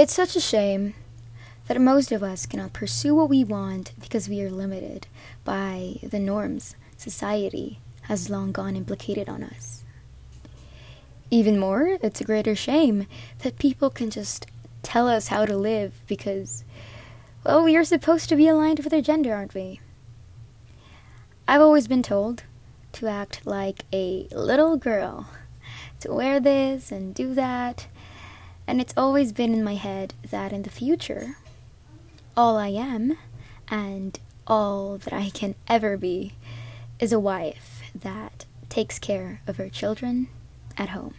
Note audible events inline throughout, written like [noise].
It's such a shame that most of us cannot pursue what we want because we are limited by the norms society has long gone implicated on us. Even more, it's a greater shame that people can just tell us how to live because, well, we are supposed to be aligned with our gender, aren't we? I've always been told to act like a little girl, to wear this and do that, and it's always been in my head that in the future, all I am and all that I can ever be is a wife that takes care of her children at home.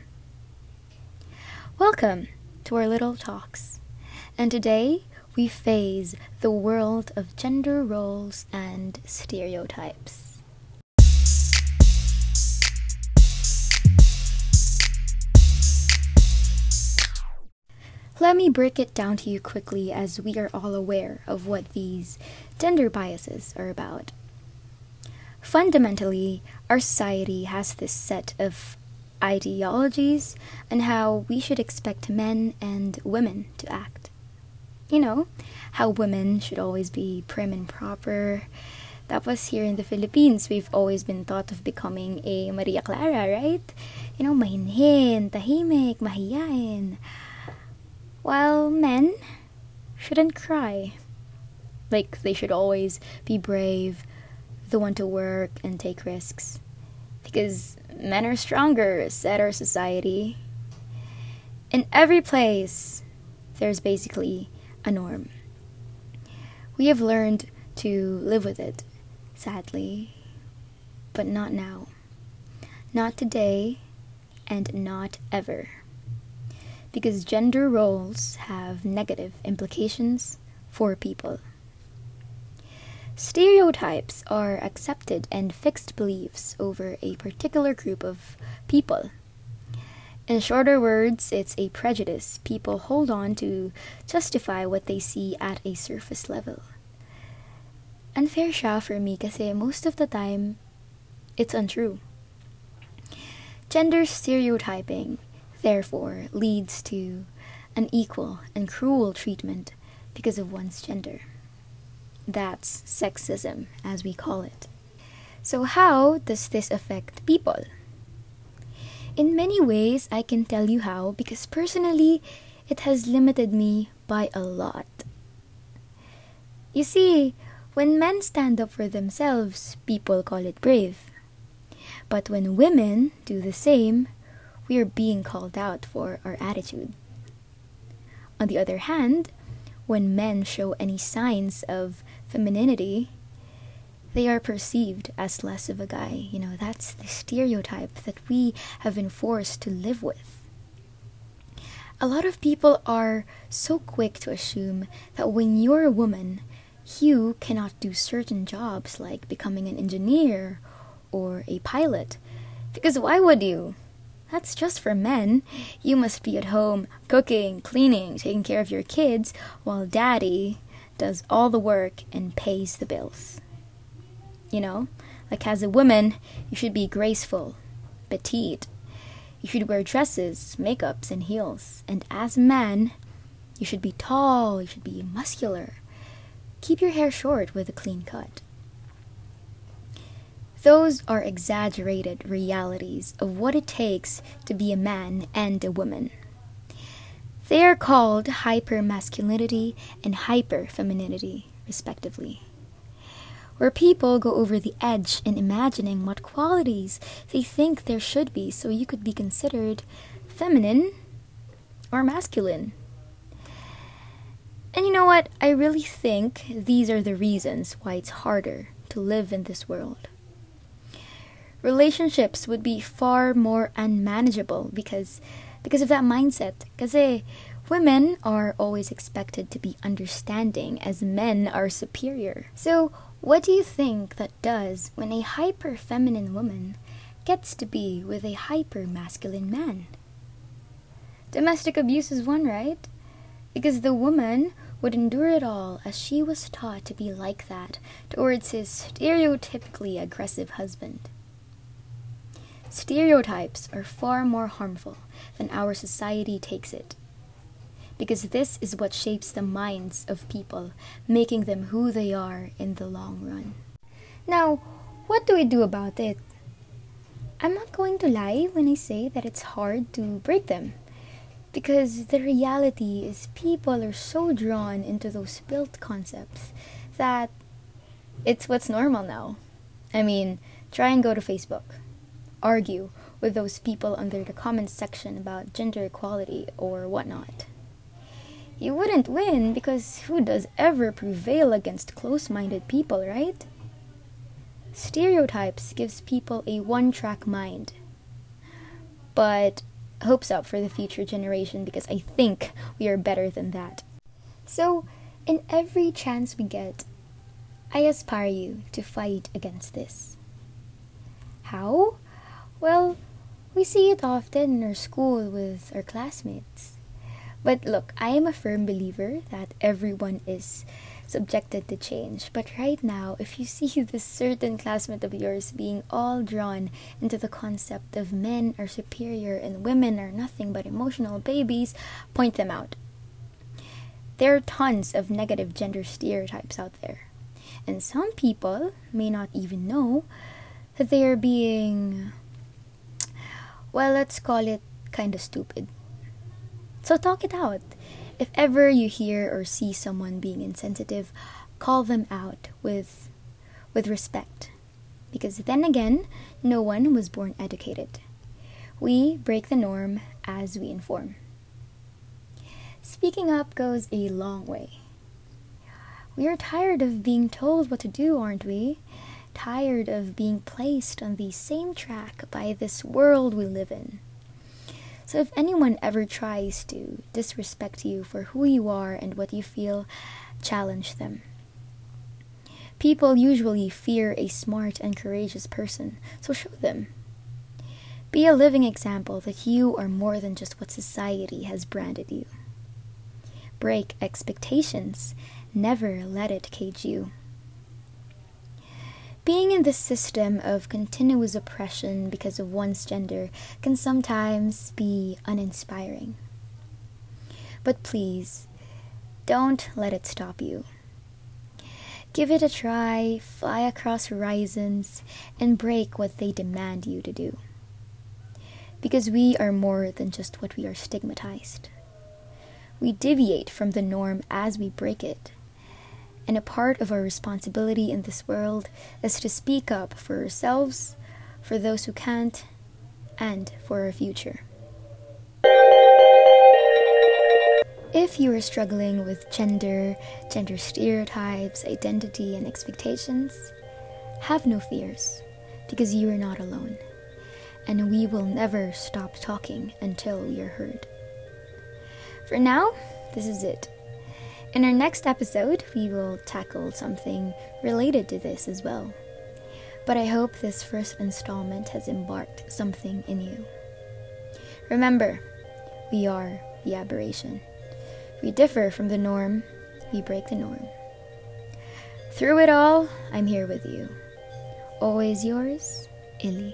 Welcome to our little talks, and today we phase the world of gender roles and stereotypes. Let me break it down to you quickly as we are all aware of what these gender biases are about. Fundamentally, our society has this set of ideologies and how we should expect men and women to act. You know, how women should always be prim and proper. That was here in the Philippines, we've always been thought of becoming a Maria Clara, right? You know, mahinhin, tahimik, mahiyain. While men shouldn't cry. Like, they should always be brave, the one to work and take risks. Because men are stronger, said our society. In every place, there's basically a norm. We have learned to live with it, sadly, but not now. Not today, and not ever. Because gender roles have negative implications for people. Stereotypes are accepted and fixed beliefs over a particular group of people. In shorter words, it's a prejudice people hold on to justify what they see at a surface level. Unfair siya for me kasi most of the time, it's untrue. Gender stereotyping, therefore, leads to unequal and cruel treatment because of one's gender. That's sexism, as we call it. So, how does this affect people? In many ways, I can tell you how because personally, it has limited me by a lot. You see, when men stand up for themselves, people call it brave. But when women do the same, we are being called out for our attitude. On the other hand, when men show any signs of femininity, they are perceived as less of a guy. You know, that's the stereotype that we have been forced to live with. A lot of people are so quick to assume that when you're a woman, you cannot do certain jobs like becoming an engineer or a pilot. Because why would you? That's just for men. You must be at home cooking, cleaning, taking care of your kids, while daddy does all the work and pays the bills. You know, like as a woman, you should be graceful, petite. You should wear dresses, makeups, and heels. And as a man, you should be tall, you should be muscular. Keep your hair short with a clean cut. Those are exaggerated realities of what it takes to be a man and a woman. They are called hypermasculinity and hyperfemininity, respectively, where people go over the edge in imagining what qualities they think there should be so you could be considered feminine or masculine. And you know what? I really think these are the reasons why it's harder to live in this world relationships would be far more unmanageable because because of that mindset. Because eh, women are always expected to be understanding as men are superior. So, what do you think that does when a hyper feminine woman gets to be with a hyper masculine man? Domestic abuse is one, right? Because the woman would endure it all as she was taught to be like that towards his stereotypically aggressive husband. Stereotypes are far more harmful than our society takes it. because this is what shapes the minds of people, making them who they are in the long run. Now, what do we do about it? I'm not going to lie when I say that it's hard to break them. Because the reality is, people are so drawn into those built concepts that it's what's normal now. I mean, try and go to Facebook, argue with those people under the comments section about gender equality or whatnot. You wouldn't win because who does ever prevail against close minded people, right? Stereotypes gives people a one track mind. But hopes up for the future generation because I think we are better than that. So, in every chance we get, I aspire you to fight against this. How? Well, we see it often in our school with our classmates. But look, I am a firm believer that everyone is subjected to change. But right now, [laughs] if you see this certain classmate of yours being all drawn into the concept of men are superior and women are nothing but emotional babies, point them out. There are tons of negative gender stereotypes out there. And some people may not even know that they are being, well, let's call it kind of stupid. So talk it out. If ever you hear or see someone being insensitive, call them out with with respect. Because then again, no one was born educated. We break the norm as we inform. Speaking up goes a long way. We are tired of being told what to do, aren't we? Tired of being placed on the same track by this world we live in. So if anyone ever tries to disrespect you for who you are and what you feel, challenge them. People usually fear a smart and courageous person, so show them. Be a living example that you are more than just what society has branded you. Break expectations, never let it cage you. Being in this system of continuous oppression because of one's gender can sometimes be uninspiring. But please, don't let it stop you. Give it a try, fly across horizons, and break what they demand you to do. Because we are more than just what we are stigmatized. We deviate from the norm as we break it and a part of our responsibility in this world is to speak up for ourselves, for those who can't, and for our future. If you are struggling with gender, gender stereotypes, identity, and expectations, have no fears, because you are not alone. And we will never stop talking until are heard. For now, this is it. In our next episode, we will tackle something related to this as well. But I hope this first installment has embarked something in you. Remember, we are the aberration. We differ from the norm, we break the norm. Through it all, I'm here with you. Always yours, Illy.